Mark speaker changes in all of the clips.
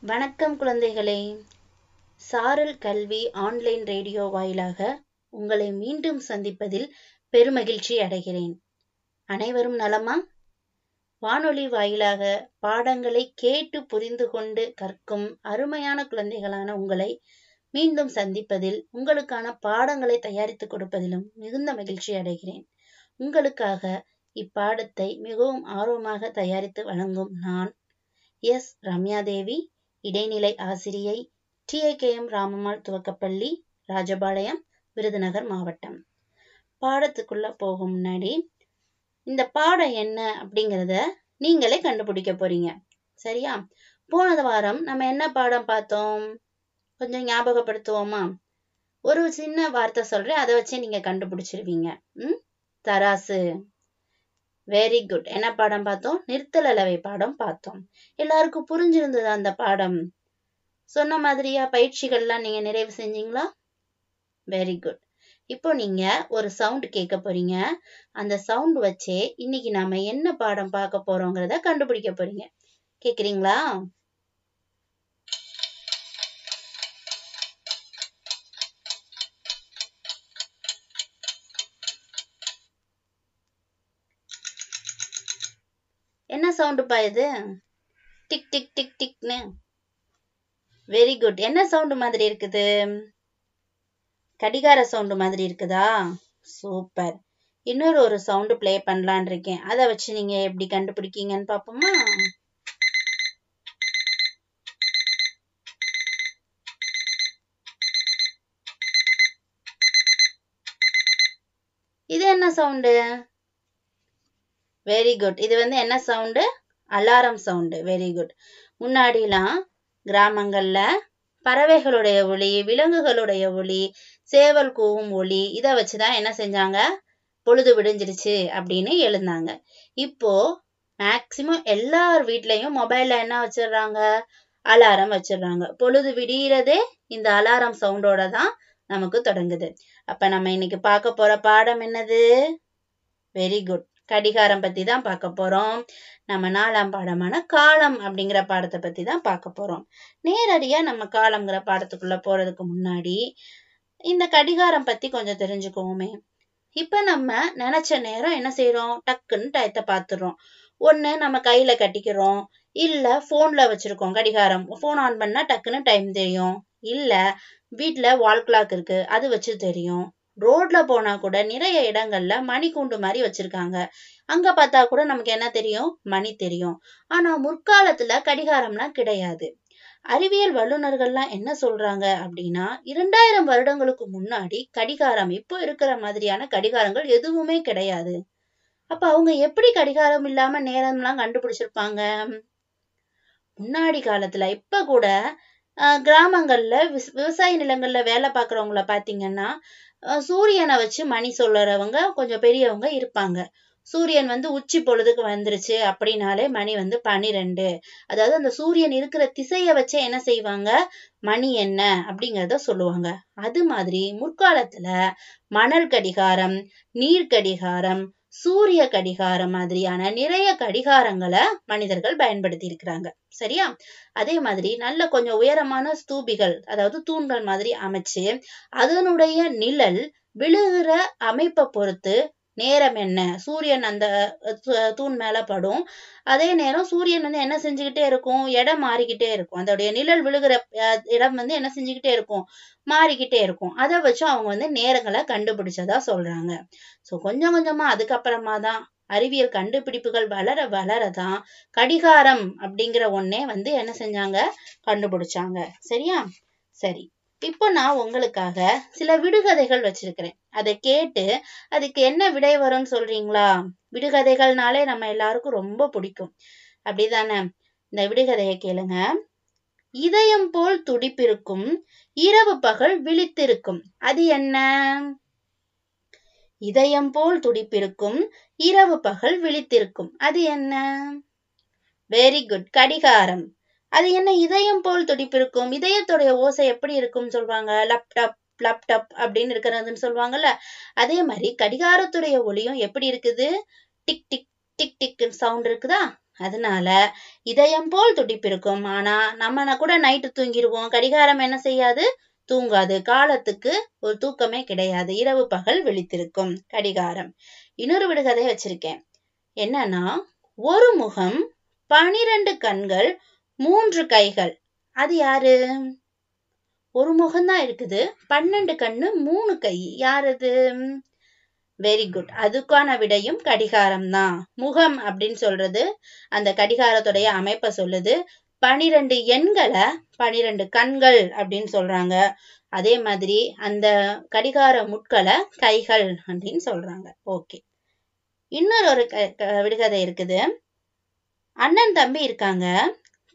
Speaker 1: வணக்கம் குழந்தைகளே. சாரல் கல்வி ஆன்லைன் ரேடியோ வாயிலாக உங்களை மீண்டும் சந்திப்பதில் பெருமகிழ்ச்சி அடைகிறேன். அனைவரும் நலமா? வானொலி வாயிலாக பாடங்களை கேட்டு புரிந்து கொண்டு கற்கும் அருமையான குழந்தைகளான உங்களை மீண்டும் சந்திப்பதில் உங்களுக்கான பாடங்களை தயாரித்து கொடுப்பதிலும் மிகுந்த மகிழ்ச்சி அடைகிறேன். உங்களுக்காக இப்பாடத்தை மிகவும் ஆர்வமாக தயாரித்து வழங்கும் நான் எஸ். ரம்யாதேவி இடைநிலை ஆசிரியை டி. ஏ. கே. ராமம்மாள் துவக்கப்பள்ளி ராஜபாளையம் விருதுநகர் மாவட்டம். பாடத்துக்குள்ள போகும் முன்னாடி இந்த பாடம் என்ன அப்படிங்கிறத நீங்களே கண்டுபிடிக்க போறீங்க. சரியா? போனது வாரம் நம்ம என்ன பாடம் பார்த்தோம்? கொஞ்சம் ஞாபகப்படுத்துவோமா? ஒரு சின்ன வார்த்தை சொல்றேன் அதை வச்சு நீங்க கண்டுபிடிச்சிருவீங்க. ம்? தராசு. வெரி குட் என்ன பாடம் பார்த்தோம்? நிறுத்தல் அளவை பாடம் பார்த்தோம். எல்லாருக்கும் புரிஞ்சிருந்தது அந்த பாடம்? சொன்ன மாதிரியா பயிற்சிகள்லாம் நீங்க நிறைவு செஞ்சீங்களா? வெரி குட் இப்போ நீங்க ஒரு சவுண்ட் கேட்க போறீங்க. அந்த சவுண்ட் வச்சே இன்னைக்கு நாம என்ன பாடம் பார்க்க போறோங்கிறத கண்டுபிடிக்க போறீங்க. கேக்குறீங்களா என்ன சவுண்டுப்பா இது. டிக் டிக் டிக் டிக்னு. வெரி குட் என்ன சவுண்டு மாதிரி இருக்குது? கடிகார சவுண்டு மாதிரி இருக்குதா? சூப்பர் இன்னொரு ஒரு சவுண்டு ப்ளே பண்ணலான் இருக்கேன். அதை வச்சு நீங்க எப்படி கண்டுபிடிக்கீங்கன்னு பாப்போமா? இது என்ன சவுண்டு? வெரி குட் இது வந்து என்ன sound alarm sound very good முன்னாடிலாம் கிராமங்கள்ல பறவைகளுடைய ஒளி விலங்குகளுடைய ஒளி சேவல் கூவும் ஒளி இதை வச்சுதான் என்ன செஞ்சாங்க? பொழுது விடிஞ்சிருச்சு அப்படின்னு எழுந்தாங்க. இப்போ மேக்சிமம் எல்லார் வீட்லயும் மொபைல்ல என்ன வச்சிடுறாங்க? அலாரம் வச்சிடுறாங்க. பொழுது விடியறதே இந்த அலாரம் சவுண்டோட தான் நமக்கு தொடங்குது. அப்ப நம்ம இன்னைக்கு பார்க்க போற பாடம் என்னது? வெரி குட் கடிகாரம் பத்தி தான் பார்க்க போறோம். நம்ம நாலாம் பாடமான காலம் அப்படிங்கிற பாடத்தை பத்தி தான் பார்க்க போறோம். நேரடியா நம்ம காலம்ங்கிற பாடத்துக்குள்ள போறதுக்கு முன்னாடி இந்த கடிகாரம் பத்தி கொஞ்சம் தெரிஞ்சுக்கோமே இப்ப நம்ம நினைச்ச நேரம் என்ன செய்யறோம் டக்குன்னு டயத்தை பாத்துறோம். ஒண்ணு நம்ம கையில கட்டிக்கிறோம். இல்ல போன்ல வச்சிருக்கோம் கடிகாரம். போன் ஆன் பண்ணா டக்குன்னு டைம் தெரியும். இல்ல வீட்டுல வால் கிளாக் இருக்கு. அது வச்சு தெரியும். ரோட்ல போனா கூட நிறைய இடங்கள்ல மணிக்கூண்டு மாதிரி வச்சிருக்காங்க. அங்க பார்த்தா கூட நமக்கு என்ன தெரியும்? மணி தெரியும். ஆனா முற்காலத்துல கடிகாரம்லாம் கிடையாது. அறிவியல் வல்லுநர்கள்லாம் என்ன சொல்றாங்க அப்படின்னா இரண்டாயிரம் வருடங்களுக்கு முன்னாடி கடிகாரம் இப்போ இருக்கிற மாதிரியான கடிகாரங்கள் எதுவுமே கிடையாது. அப்ப அவங்க எப்படி கடிகாரம் இல்லாம நேரம்லாம் கண்டுபிடிச்சிருப்பாங்க? முன்னாடி காலத்துல இப்ப கூட கிராமங்கள்ல விவசாய நிலங்கள்ல வேலை பார்க்கறவங்கள பாத்தீங்கன்னா சூரியனை வச்சு மணி சொல்லுறவங்க கொஞ்சம் பெரியவங்க இருப்பாங்க. சூரியன் வந்து உச்சி பொழுதுக்கு வந்துருச்சு அப்படின்னாலே மணி வந்து பனிரெண்டு அதாவது அந்த சூரியன் இருக்கிற திசையை வச்சு என்ன செய்வாங்க? மணி என்ன? அப்படிங்கிறத சொல்லுவாங்க. அது மாதிரி முற்காலத்துல மணல் கடிகாரம் நீர் கடிகாரம் சூரிய கடிகாரம் மாதிரியான நிறைய கடிகாரங்களை மனிதர்கள் பயன்படுத்தி இருக்கிறாங்க சரியா? அதே மாதிரி நல்ல கொஞ்சம் உயரமான ஸ்தூபிகள் அதாவது தூண்கள் மாதிரி அமைச்சு அதனுடைய நிழல் விழுகிற அமைப்பை பொறுத்து நேரம் என்ன? சூரியன் அந்த தூண் மேல படும். அதே நேரம் சூரியன் வந்து என்ன செஞ்சுக்கிட்டே இருக்கும்? இடம் மாறிக்கிட்டே இருக்கும். அதோடைய நிழல் விழுகிற இடம் வந்து என்ன செஞ்சுக்கிட்டே இருக்கும்? மாறிக்கிட்டே இருக்கும். அதை வச்சு அவங்க வந்து நேரங்களை கண்டுபிடிச்சதா சொல்றாங்க. சோ கொஞ்சம் கொஞ்சமா அதுக்கப்புறமா தான் அறிவியல் கண்டுபிடிப்புகள் வளர வளரதான் கடிகாரம் அப்படிங்கிற ஒன்னே வந்து என்ன செஞ்சாங்க? கண்டுபிடிச்சாங்க. சரியா? சரி. இப்போ நான் உங்களுக்காக சில விடுகதைகள் வச்சிருக்கிறேன். அதை கேட்டு அதுக்கு என்ன விடை வரும்னு சொல்றீங்களா? விடுகதைகள்னாலே நம்ம எல்லாருக்கும் ரொம்ப பிடிக்கும். அப்படிதானே? இந்த விடுகதையை கேளுங்க. இதயம் போல் துடிப்பிருக்கும் இரவு பகல் விழித்திருக்கும். அது என்ன? இதயம் போல் துடிப்பிருக்கும் இரவு பகல் விழித்திருக்கும். அது என்ன? வெரி குட் கடிகாரம். அது என்ன இதயம் போல் துடிப்பிருக்கும். இதயத்துடைய ஓசை எப்படி இருக்கும்னு சொல்லுவாங்க லேப்டாப் லேப்டாப் அப்படின்னு இருக்கிறதுன்னு சொல்லுவாங்கல்ல அதே மாதிரி கடிகாரத்துடைய ஒளியும் எப்படி இருக்குது? Tick tick tick tick sound இருக்குதா? அதனால இதயம் போல் துடிப்பிருக்கும். ஆனா நம்ம கூட நைட்டு தூங்கிடுவோம் கடிகாரம் என்ன செய்யாது? தூங்காது. காலத்துக்கு ஒரு தூக்கமே கிடையாது. இரவு பகல் விழித்திருக்கும். கடிகாரம். இன்னொரு விடுகதை வச்சிருக்கேன். என்னன்னா ஒரு முகம் பனிரெண்டு கண்கள் மூன்று கைகள். அது யாரு? ஒரு முகம்தான் இருக்குது. பன்னெண்டு கண்ணு மூணு கை. யார் அது வெரி குட் அதுக்கான விடையும் கடிகாரம் தான் முகம் அப்படின்னு சொல்றது அந்த கடிகாரத்துடைய அமைப்பை சொல்லுது. பனிரெண்டு எண்களை பனிரெண்டு கண்கள் அப்படின்னு சொல்றாங்க. அதே மாதிரி அந்த கடிகார முட்களை கைகள் அப்படின்னு சொல்றாங்க. ஓகே இன்னொரு ஒரு விடுகதை இருக்குது. அண்ணன் தம்பி இருக்காங்க.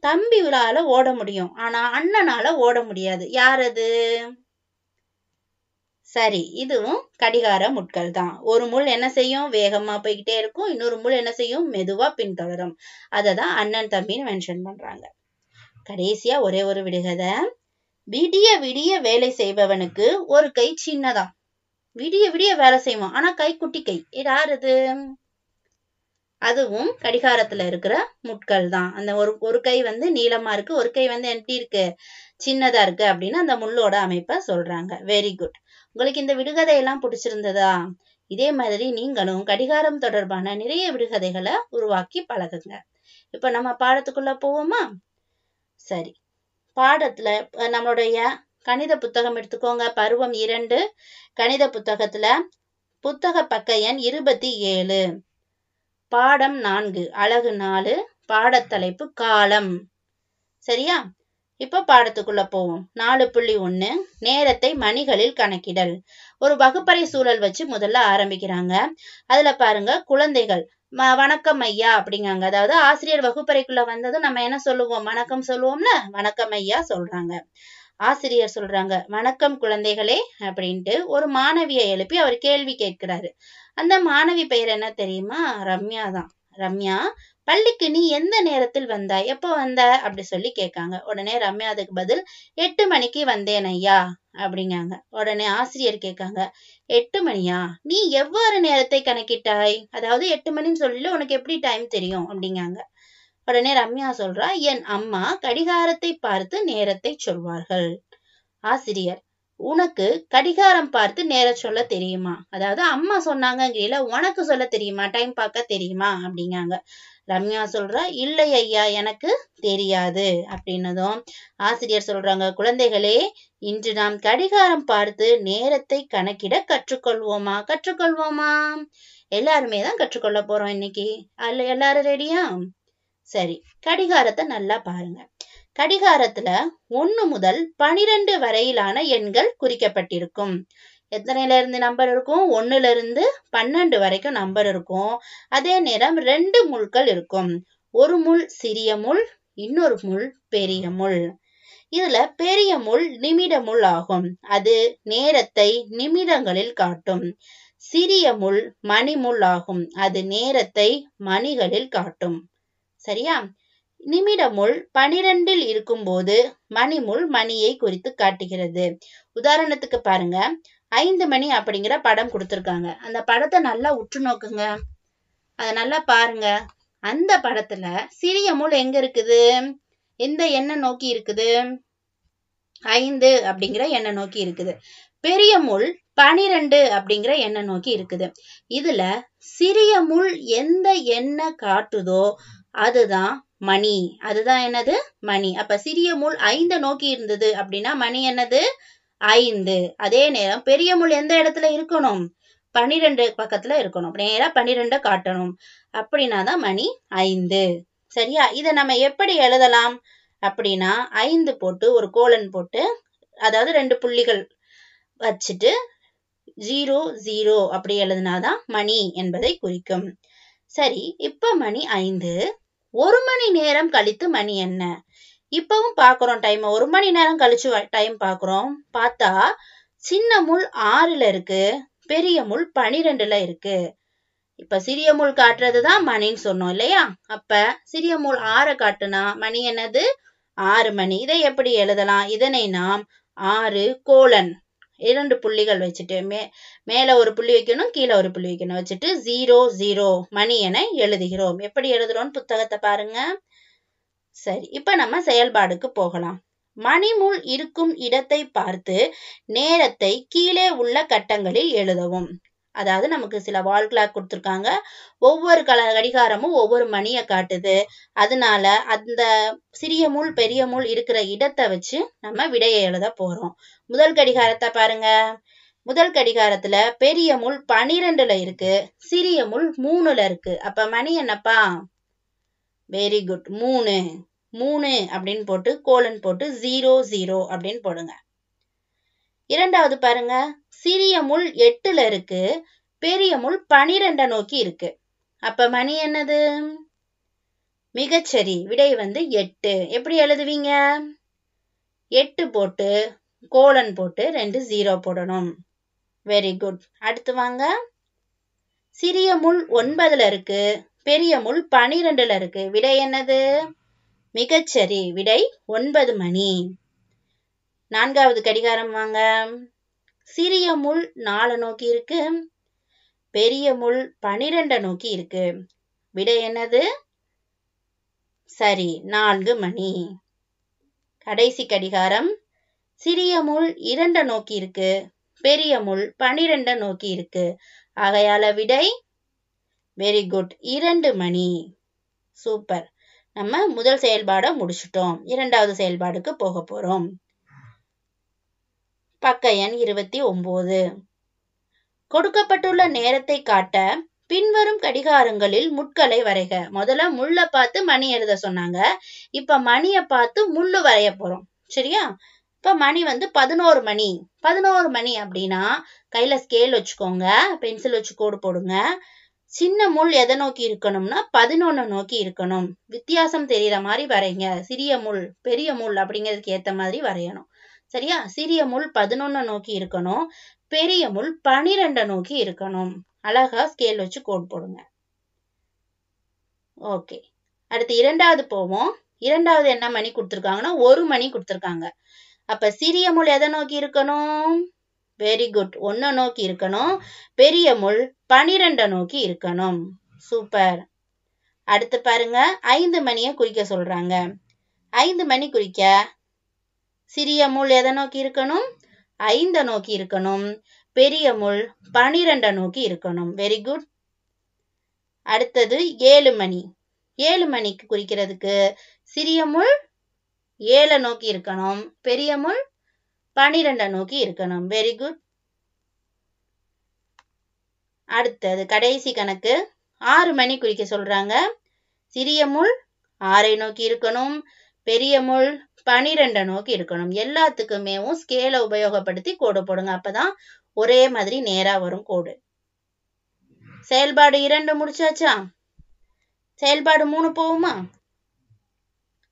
Speaker 1: தம்பியால ஓட முடியும். ஆனா அண்ணனால ஓட முடியாது. யார் அது சரி இதுவும் கடிகார முட்கள் தான். ஒரு முள் என்ன செய்யும்? வேகமா போய்கிட்டே இருக்கும். இன்னொரு முள் என்ன செய்யும்? மெதுவா பின்தொடரும். அதை தான் அண்ணன் தம்பின்னு மென்ஷன் பண்றாங்க. கடைசியா ஒரே ஒரு விடுகதை. விடிய விடிய வேலை செய்பவனுக்கு ஒரு கை சின்னதா. விடிய விடிய வேலை செய்வான். ஆனா கை குட்டி கை. யார் அது அதுவும் கடிகாரத்துல இருக்கிற முட்கள் தான். அந்த ஒரு ஒரு கை வந்து நீளமா இருக்கு ஒரு கை வந்து எப்படி இருக்கு சின்னதா இருக்கு அப்படின்னு அந்த முள்ளோட அமைப்பை சொல்றாங்க. வெரி குட் உங்களுக்கு இந்த விடுகதை எல்லாம் பிடிச்சிருந்ததா? இதே மாதிரி நீங்களும் கடிகாரம் தொடர்பான நிறைய விடுகதைகளை உருவாக்கி பழகுங்க. இப்ப நம்ம பாடத்துக்குள்ள போவோமா? சரி. பாடத்துல நம்மளுடைய கணித புத்தகம் எடுத்துக்கோங்க. பருவம் இரண்டு. கணித புத்தகத்துல புத்தக பக்க எண் இருபத்தி ஏழு. பாடம் நான்கு அழகு நாலு பாடத்தலைப்பு காலம். சரியா? இப்ப பாடத்துக்குள்ள போவோம். நாலு புள்ளி ஒண்ணு நேரத்தை மணிகளில் கணக்கிடல். ஒரு வகுப்பறை சூழல் வச்சு முதல்ல ஆரம்பிக்கிறாங்க. அதுல பாருங்க குழந்தைகள் வணக்கம் ஐயா அப்படிங்காங்க அதாவது ஆசிரியர் வகுப்பறைக்குள்ள வந்ததும் நம்ம என்ன சொல்லுவோம்? வணக்கம் சொல்லுவோம்ல? வணக்கம் ஐயா சொல்றாங்க. ஆசிரியர் சொல்றாங்க வணக்கம் குழந்தைகளே அப்படின்ட்டு ஒரு மாணவியை எழுப்பி அவர் கேள்வி கேட்கிறாரு. அந்த மாணவி பெயர் என்ன தெரியுமா? ரம்யா தான். ரம்யா பள்ளிக்கு நீ எந்த நேரத்தில் வந்தாய்? எப்போ வந்த? அப்படி சொல்லி கேட்காங்க. உடனே ரம்யா அதுக்கு பதில் எட்டு மணிக்கு வந்தேன் ஐயா அப்படிங்காங்க. உடனே ஆசிரியர் கேட்காங்க எட்டு மணியா? நீ எவ்வாறு நேரத்தை கணக்கிட்டாய்? அதாவது எட்டு மணின்னு சொல்லி உனக்கு எப்படி டைம் தெரியும்? அப்படிங்காங்க. உடனே ரம்யா சொல்றா என் அம்மா கடிகாரத்தை பார்த்து நேரத்தை சொல்வார்கள். ஆசிரியர் உனக்கு கடிகாரம் பார்த்து நேரம் சொல்ல தெரியுமா? அதாவது அம்மா சொன்னாங்கங்கிறீல உனக்கு சொல்ல தெரியுமா? டைம் பார்க்க தெரியுமா? அப்படிங்காங்க. ரம்யா சொல்றா இல்லை ஐயா எனக்கு தெரியாது அப்படின்னதும் ஆசிரியர் சொல்றாங்க குழந்தைகளே இன்று நாம் கடிகாரம் பார்த்து நேரத்தை கணக்கிட கற்றுக்கொள்வோமா? கற்றுக்கொள்வோமா? எல்லாருமே தான் கற்றுக்கொள்ள போறோம் இன்னைக்கு. அல்ல எல்லாரும் ரெடியா சரி கடிகாரத்தை நல்லா பாருங்க. கடிகாரத்துல ஒன்னு முதல் பனிரெண்டு வரையிலான எண்கள் குறிக்கப்பட்டிருக்கும். எத்தனையில இருந்து நம்பர் இருக்கும்? ஒன்னுல இருந்து பன்னெண்டு வரைக்கும் நம்பர் இருக்கும். அதே நேரம் ரெண்டு முள்கள் இருக்கும். ஒரு முள் சிறிய முள் இன்னொரு முள் பெரிய முள். இதுல பெரிய முள் நிமிட முள் ஆகும். அது நேரத்தை நிமிடங்களில் காட்டும். சிறிய முள் மணிமுள் ஆகும். அது நேரத்தை மணிகளில் காட்டும். சரியா? நிமிடமுள் பனிரெண்டில் இருக்கும்போது மணிமுள் மணியை குறித்து காட்டுகிறது. உதாரணத்துக்கு பாருங்க. ஐந்து மணி அப்படிங்கிற படம் கொடுத்துருக்காங்க. அந்த படத்தை நல்லா உற்று நோக்குங்க. அத நல்லா பாருங்க. அந்த படத்துல சிறிய முள் எங்க இருக்குது? எந்த எண்ணெய் நோக்கி இருக்குது? ஐந்து அப்படிங்கிற எண்ணெய் நோக்கி இருக்குது. பெரிய முள் பனிரெண்டு அப்படிங்கிற எண்ணெய் நோக்கி இருக்குது. இதுல சிறிய முள் எந்த எண்ணெய் காட்டுதோ அதுதான் மணி. அதுதான் என்னது? மணி. அப்ப சிறிய முள் ஐந்து நோக்கி இருந்தது. அப்படின்னா மணி என்னது? ஐந்து. அதே நேரம் பெரிய முள் எந்த இடத்துல இருக்கணும்? பன்னிரெண்டு பக்கத்துல இருக்கணும். நேரா பன்னிரெண்ட காட்டணும். அப்படின்னா தான் மணி ஐந்து. சரியா? இதை நம்ம எப்படி எழுதலாம்? அப்படின்னா ஐந்து போட்டு ஒரு கோலன் போட்டு அதாவது ரெண்டு புள்ளிகள் வச்சுட்டு ஜீரோ ஜீரோ அப்படி எழுதினாதான் மணி என்பதை குறிக்கும். சரி இப்ப மணி ஐந்து. ஒரு மணி நேரம் கழித்து மணி என்ன? இப்பவும் பாக்குறோம் டைம் ஒரு மணி நேரம் கழிச்சு டைம் பாக்குறோம் பார்த்தா சின்ன முள் ஆறுல இருக்கு. பெரிய முள் பனிரெண்டுல இருக்கு. இப்ப சிறிய முள் காட்டுறதுதான் மணின்னு சொன்னோம் இல்லையா? அப்ப சிறிய முள் ஆறை காட்டுனா மணி என்னது? ஆறு மணி. இதை எப்படி எழுதலாம்? இதனை நாம் ஆறு கோலன் இரண்டு புள்ளிகள் வச்சுட்டு மே மேலே ஒரு புள்ளி வைக்கணும் கீழே ஒரு புள்ளி வைக்கணும். வச்சுட்டு ஜீரோ ஜீரோ மணி என எழுதுகிறோம். எப்படி எழுதுறோம்னு புத்தகத்தை பாருங்க. சரி இப்ப நம்ம செயல்பாடுக்கு போகலாம். மணிமுள் இருக்கும் இடத்தை பார்த்து நேரத்தை கீழே உள்ள கட்டங்களில் எழுதவும். அதாவது நமக்கு சில வால் கிளாக் கொடுத்துருக்காங்க. ஒவ்வொரு கல கடிகாரமும் ஒவ்வொரு மணியை காட்டுது. அதனால அந்த சிறிய முள் பெரிய முள் இருக்கிற இடத்தை வச்சு நம்ம விடையை எழுத போறோம். முதல் கடிகாரத்தை பாருங்க. முதல் கடிகாரத்துல பெரிய முள் பனிரெண்டுல இருக்கு. சிறிய முள் மூணுல இருக்கு. அப்ப மணி என்னப்பா? வெரி குட் மூணு. மூணு அப்படின்னு போட்டு கோலன் போட்டு ஜீரோ ஜீரோ அப்படின்னு போடுங்க. இரண்டாவது பாருங்க. சிறிய முள் எட்டுல இருக்கு. பெரிய முள் பனிரெண்ட நோக்கி இருக்கு. அப்ப மணி என்னது? மிகச்சரி. விடை வந்து எட்டு. எப்படி எழுதுவீங்க? எட்டு போட்டு கோலன் போட்டு ரெண்டு ஜீரோ போடணும். வெரி குட் அடுத்து வாங்க. சிறிய முள் ஒன்பதுல இருக்கு. பெரிய முள் பனிரெண்டுல இருக்கு. விடை என்னது? மிகச்சரி. விடை ஒன்பது மணி. நான்காவது கடிகாரம் வாங்க. சிறிய முள் நாலு நோக்கி இருக்கு. பெரிய முள் பனிரெண்ட நோக்கி இருக்கு. விடை என்னது? சரி நான்கு மணி. கடைசி கடிகாரம். சிறிய முள் இரண்ட நோக்கி இருக்கு. பெரிய முள் பனிரெண்ட நோக்கி இருக்கு. ஆகையால விடை? வெரி குட் இரண்டு மணி. சூப்பர் நம்ம முதல் செயல்பாடை முடிச்சிட்டோம். இரண்டாவது செயல்பாடுக்கு போக போறோம். பக்க எண் இருபத்தி ஒன்பது கொடுக்கப்பட்டுள்ள நேரத்தை காட்ட பின்வரும் கடிகாரங்களில் முட்களை வரைக. முதல்ல முள்ள பார்த்து மணி எழுத சொன்னாங்க. இப்ப மணிய பார்த்து முள்ளு வரைய போறோம். சரியா? இப்ப மணி வந்து பதினோரு மணி. பதினோரு மணி அப்படின்னா கையில ஸ்கேல் வச்சுக்கோங்க. பென்சில் வச்சு கோடு போடுங்க. சின்ன முள் எதை நோக்கி இருக்கணும்னா பதினொன்னு நோக்கி இருக்கணும். வித்தியாசம் தெரியற மாதிரி வரைங்க. சிறிய முள் பெரிய முள் அப்படிங்கிறதுக்கு ஏத்த மாதிரி வரையணும். சரியா? சிறிய முள் பதினொன்னு நோக்கி இருக்கணும். பெரிய முள் பனிரெண்ட நோக்கி இருக்கணும். அழகா ஸ்கேல் வச்சு கோட் போடுங்க. ஓகே அடுத்து இரண்டாவது போவோம். இரண்டாவது என்ன மணி கொடுத்துருக்காங்கன்னா ஒரு மணி கொடுத்துருக்காங்க. அப்ப சிறிய முள் எதை நோக்கி இருக்கணும்? வெரி குட் ஒன்ன நோக்கி இருக்கணும். பெரிய முள் பனிரெண்ட நோக்கி இருக்கணும். சூப்பர் அடுத்து பாருங்க ஐந்து மணியை குறிக்க சொல்றாங்க. ஐந்து மணி குறிக்க சிறிய முள் எதை நோக்கி இருக்கணும்? ஐந்த நோக்கி இருக்கணும். பெரிய முள் பனிரெண்ட நோக்கி இருக்கணும். வெரி குட் அடுத்தது ஏழு மணி ஏழு மணிக்கு குறிக்கிறதுக்கு சிறிய முள் ஏழை நோக்கி இருக்கணும். பெரிய முள் பனிரெண்ட நோக்கி இருக்கணும். வெரி குட் அடுத்தது கடைசி கணக்கு. ஆறு மணி குறிக்க சொல்றாங்க. சிறிய முள் ஆறை நோக்கி இருக்கணும். பெரிய முள் பனிரெண்டை நோக்கி இருக்கணும். எல்லாத்துக்குமே ஸ்கேலை உபயோகப்படுத்தி கோடு போடுங்க. அப்பதான் ஒரே மாதிரி நேரா வரும் கோடு. செயல்பாடு இரண்டு முடிச்சாச்சா? செயல்பாடு மூணு போகுமா?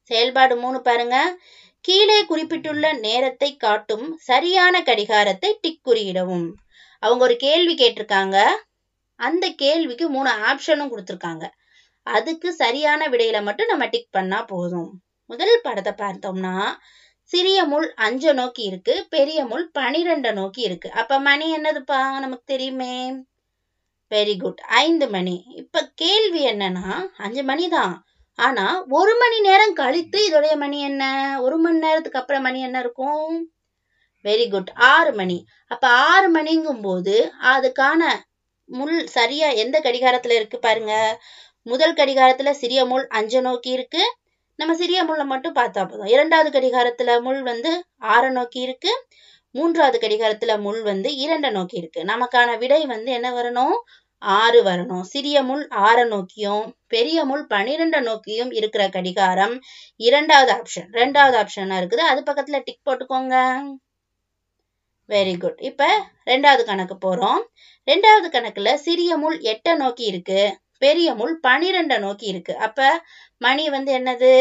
Speaker 1: செயல்பாடு மூணு பாருங்க. கீழே குறிப்பிட்டுள்ள நேரத்தை காட்டும் சரியான கடிகாரத்தை டிக் குறியிடவும். அவங்க ஒரு கேள்வி கேட்டிருக்காங்க. அந்த கேள்விக்கு மூணு ஆப்ஷனும் கொடுத்துருக்காங்க. அதுக்கு சரியான விடையில மட்டும் நம்ம டிக் பண்ணா போதும். முதல் படத்தை பார்த்தோம்னா சிறிய முள் அஞ்சு நோக்கி இருக்கு பெரிய முள் பனிரெண்டை நோக்கி இருக்கு. அப்ப மணி என்னதுப்பா? நமக்கு தெரியுமே. வெரி குட் ஐந்து மணி. இப்ப கேள்வி என்னன்னா அஞ்சு மணி தான். ஆனா ஒரு மணி நேரம் கழித்து இதோடைய மணி என்ன? ஒரு மணி நேரத்துக்கு அப்புறம் மணி என்ன இருக்கும்? வெரி குட் ஆறு மணி. அப்ப ஆறு மணிங்கும் போது அதுக்கான முள் சரியா எந்த கடிகாரத்துல இருக்கு பாருங்க. முதல் கடிகாரத்துல சிறிய முள் அஞ்சு நோக்கி இருக்கு நம்ம சிறிய முல்லை மட்டும் பார்த்தா போதும். இரண்டாவது கடிகாரத்துல முள் வந்து ஆற நோக்கி இருக்கு. மூன்றாவது கடிகாரத்துல முள் வந்து இரண்ட நோக்கி இருக்கு. நமக்கான விடை வந்து என்ன வரணும்? ஆறு வரணும். சிறிய முள் ஆற நோக்கியும் பெரிய முள் பனிரெண்டை நோக்கியும் இருக்கிற கடிகாரம் இரண்டாவது ஆப்ஷன் ரெண்டாவது ஆப்ஷனா இருக்குது. அது பக்கத்துல டிக் போட்டுக்கோங்க. வெரி குட் இப்ப ரெண்டாவது கணக்கு போறோம். ரெண்டாவது கணக்குல சிறிய முள் எட்ட நோக்கி இருக்கு. பெரிய முள் பனிரெண்டை நோக்கி இருக்கு. அப்ப மணி வந்து என்னது?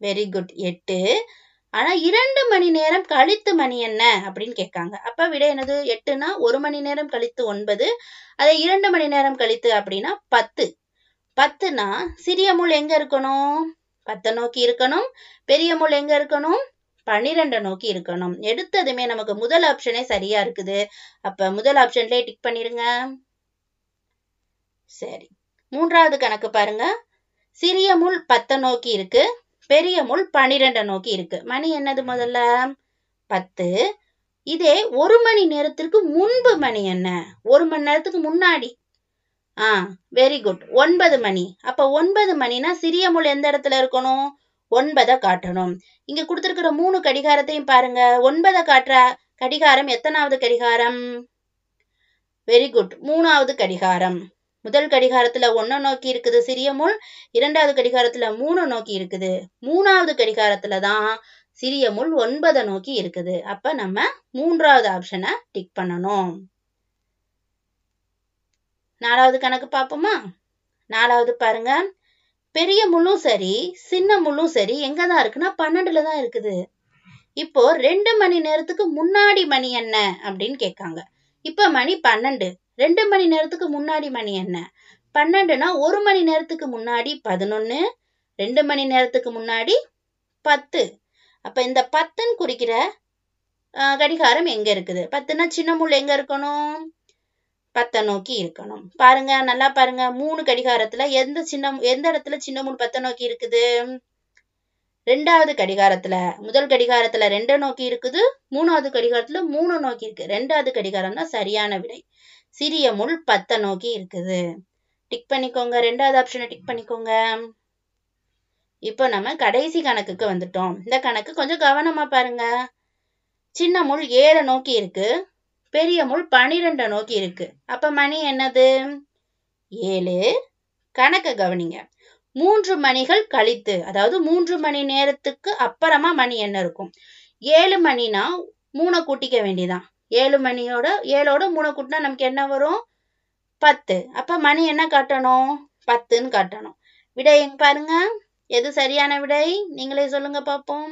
Speaker 1: வெரி குட் எட்டு. ஆனா இரண்டு மணி நேரம் கழித்து மணி என்ன? அப்படின்னு கேட்காங்க. அப்ப விட என்னது? எட்டுனா ஒரு மணி நேரம் கழித்து ஒன்பது. அதை இரண்டு மணி நேரம் கழித்து அப்படின்னா பத்து. பத்துனா சிறிய முள் எங்க இருக்கணும்? பத்தை நோக்கி இருக்கணும். பெரிய முள் எங்க இருக்கணும்? பன்னிரெண்டை நோக்கி இருக்கணும். எடுத்ததுமே நமக்கு முதல் ஆப்ஷனே சரியா இருக்குது. அப்ப முதல் ஆப்ஷன்லயே டிக் பண்ணிருங்க சரி. மூன்றாவது கணக்கு பாருங்க. சிறிய முள் பத்தை நோக்கி இருக்கு. பெரிய முள் பனிரெண்டை நோக்கி இருக்கு. மணி என்னது முதல்ல? பத்து. இதே ஒரு மணி நேரத்திற்கு முன்பு மணி என்ன? ஒரு மணி நேரத்துக்கு முன்னாடி. ஆ வெரி குட் ஒன்பது மணி. அப்ப ஒன்பது மணினா சிறிய முள் எந்த இடத்துல இருக்கணும்? ஒன்பதை காட்டணும். இங்க கொடுத்திருக்கிற மூணு கடிகாரத்தையும் பாருங்க. ஒன்பதை காட்டுற கடிகாரம் எத்தனாவது கடிகாரம்? வெரி குட் மூணாவது கடிகாரம். முதல் கடிகாரத்துல ஒன்ன நோக்கி இருக்குது சிறிய முள் இரண்டாவது கடிகாரத்துல மூணு நோக்கி இருக்குது. மூணாவது கடிகாரத்துல தான் சிறிய முள் ஒன்பதை நோக்கி இருக்குது. அப்ப நம்ம மூன்றாவது ஆப்ஷனை டிக் பண்ணணும். நாலாவது கணக்கு பார்ப்போமா? நாலாவது பாருங்க. பெரிய முள்ளும் சரி சின்ன முள்ளும் சரி எங்க தான் இருக்குன்னா பன்னெண்டுல தான் இருக்குது. இப்போ ரெண்டு மணி நேரத்துக்கு முன்னாடி மணி என்ன அப்படின்னு கேட்காங்க. இப்ப மணி பன்னெண்டு. ரெண்டு மணி நேரத்துக்கு முன்னாடி மணி என்ன? பன்னெண்டுனா ஒரு மணி நேரத்துக்கு முன்னாடி பதினொன்னு ரெண்டு மணி நேரத்துக்கு முன்னாடி பத்து. அப்ப இந்த பத்துன்னு குறிக்கிற கடிகாரம் எங்க இருக்குது? பத்துனா சின்ன முள் எங்க இருக்கணும்? பத்தை நோக்கி இருக்கணும். பாருங்க நல்லா பாருங்க. மூணு கடிகாரத்துல எந்த சின்ன எந்த இடத்துல சின்ன முள் பத்தை நோக்கி இருக்குது? ரெண்டாவது கடிகாரத்துல முதல் கடிகாரத்துல ரெண்டை நோக்கி இருக்குது மூணாவது கடிகாரத்துல மூணு நோக்கி இருக்கு. ரெண்டாவது கடிகாரம் தான் சரியான விடை. சிறிய முள் பத்தை நோக்கி இருக்குது. டிக் பண்ணிக்கோங்க. ரெண்டாவது ஆப்ஷனை டிக் பண்ணிக்கோங்க. இப்போ நம்ம கடைசி கணக்குக்கு வந்துட்டோம். இந்த கணக்கு கொஞ்சம் கவனமா பாருங்க. சின்ன முள் ஏழை நோக்கி இருக்கு. பெரிய முள் பனிரெண்டை நோக்கி இருக்கு. அப்ப மணி என்னது? ஏழு. கணக்க கவனிங்க. மூன்று மணிகள் கழித்து அதாவது மூன்று மணி நேரத்துக்கு அப்புறமா மணி என்ன இருக்கும். ஏழு மணினா மூணை கூட்டிக்க வேண்டியதான் ஏழு மணியோட ஏழோட மூணை கூட்டினா நமக்கு என்ன வரும்? பத்து. அப்ப மணி என்ன காட்டணும்? பத்துன்னு காட்டணும். விடை எங்க பாருங்க. எது சரியான விடை? நீங்களே சொல்லுங்க பார்ப்போம்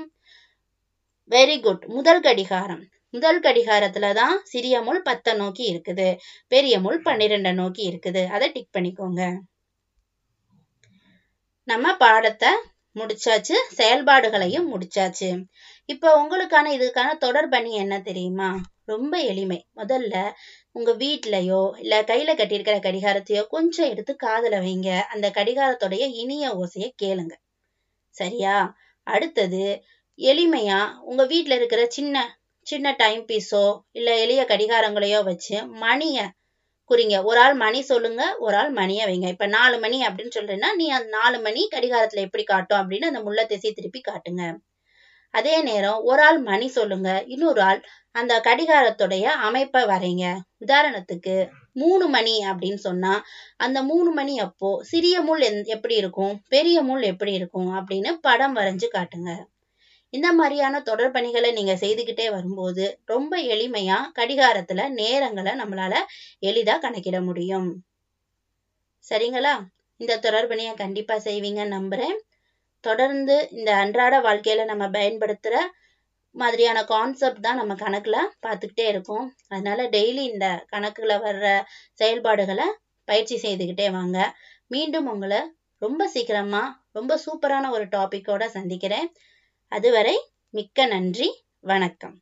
Speaker 1: வெரி குட் முதல் கடிகாரம். முதல் கடிகாரத்துல தான் சிறிய முள் பத்தை நோக்கி இருக்குது. பெரிய முள் பன்னிரெண்டை நோக்கி இருக்குது. அதை டிக் பண்ணிக்கோங்க. நம்ம பாடத்தை முடிச்சாச்சு செயல்பாடுகளையும் முடிச்சாச்சு. இப்போ உங்களுக்கான இதுக்கான தொடர்பணி என்ன தெரியுமா? ரொம்ப எளிமை. முதல்ல உங்க வீட்லயோ இல்ல கையில கட்டியிருக்கிற கடிகாரத்தையோ கொஞ்சம் எடுத்து காதல வைங்க. அந்த கடிகாரத்துடைய இனிய ஓசையை கேளுங்க. சரியா? அடுத்தது எளிமையா உங்க வீட்ல இருக்கிற சின்ன சின்ன டைம் பீஸோ இல்ல எளிய கடிகாரங்களையோ வச்சு மணிய குறிங்க ஒரு ஆள் மணி சொல்லுங்க ஒரு ஆள் மணியை வைங்க. இப்ப நாலு மணி அப்படின்னு சொல்றேன்னா நீ அந்த நாலு மணி கடிகாரத்துல எப்படி காட்டும் அப்படின்னு அந்த முள்ள திசை திருப்பி காட்டுங்க. அதே நேரம் ஒரு ஆள் மணி சொல்லுங்க இன்னொரு ஆள் அந்த கடிகாரத்துடைய அமைப்பை வரைங்க. உதாரணத்துக்கு மூணு மணி அப்படின்னு சொன்னா அந்த மூணு மணி அப்போ சிறிய முள் எப்படி இருக்கும்? பெரிய முள் எப்படி இருக்கும்? அப்படின்னு படம் வரைஞ்சு காட்டுங்க. இந்த மாதிரியான தொடர் பணிகளை நீங்க செய்துக்கிட்டே வரும்போது ரொம்ப எளிமையா கடிகாரத்துல நேரங்களை நம்மளால எளிதா கணக்கிட முடியும். சரிங்களா? இந்த தொடர்பணியை கண்டிப்பா செய்வீங்க நம்புறேன். தொடர்ந்து இந்த அன்றாட வாழ்க்கையில நம்ம பயன்படுத்துற மாதிரியான கான்செப்ட் தான் நம்ம கணக்குல பார்த்துக்கிட்டே இருக்கோம். அதனால டெய்லி இந்த கணக்குல வர்ற செயல்பாடுகளை பயிற்சி செய்துக்கிட்டே வாங்க. மீண்டும் உங்களை ரொம்ப சீக்கிரமா ரொம்ப சூப்பரான ஒரு டாபிக்கோட சந்திக்கிறேன். அதுவரை மிக்க நன்றி வணக்கம்.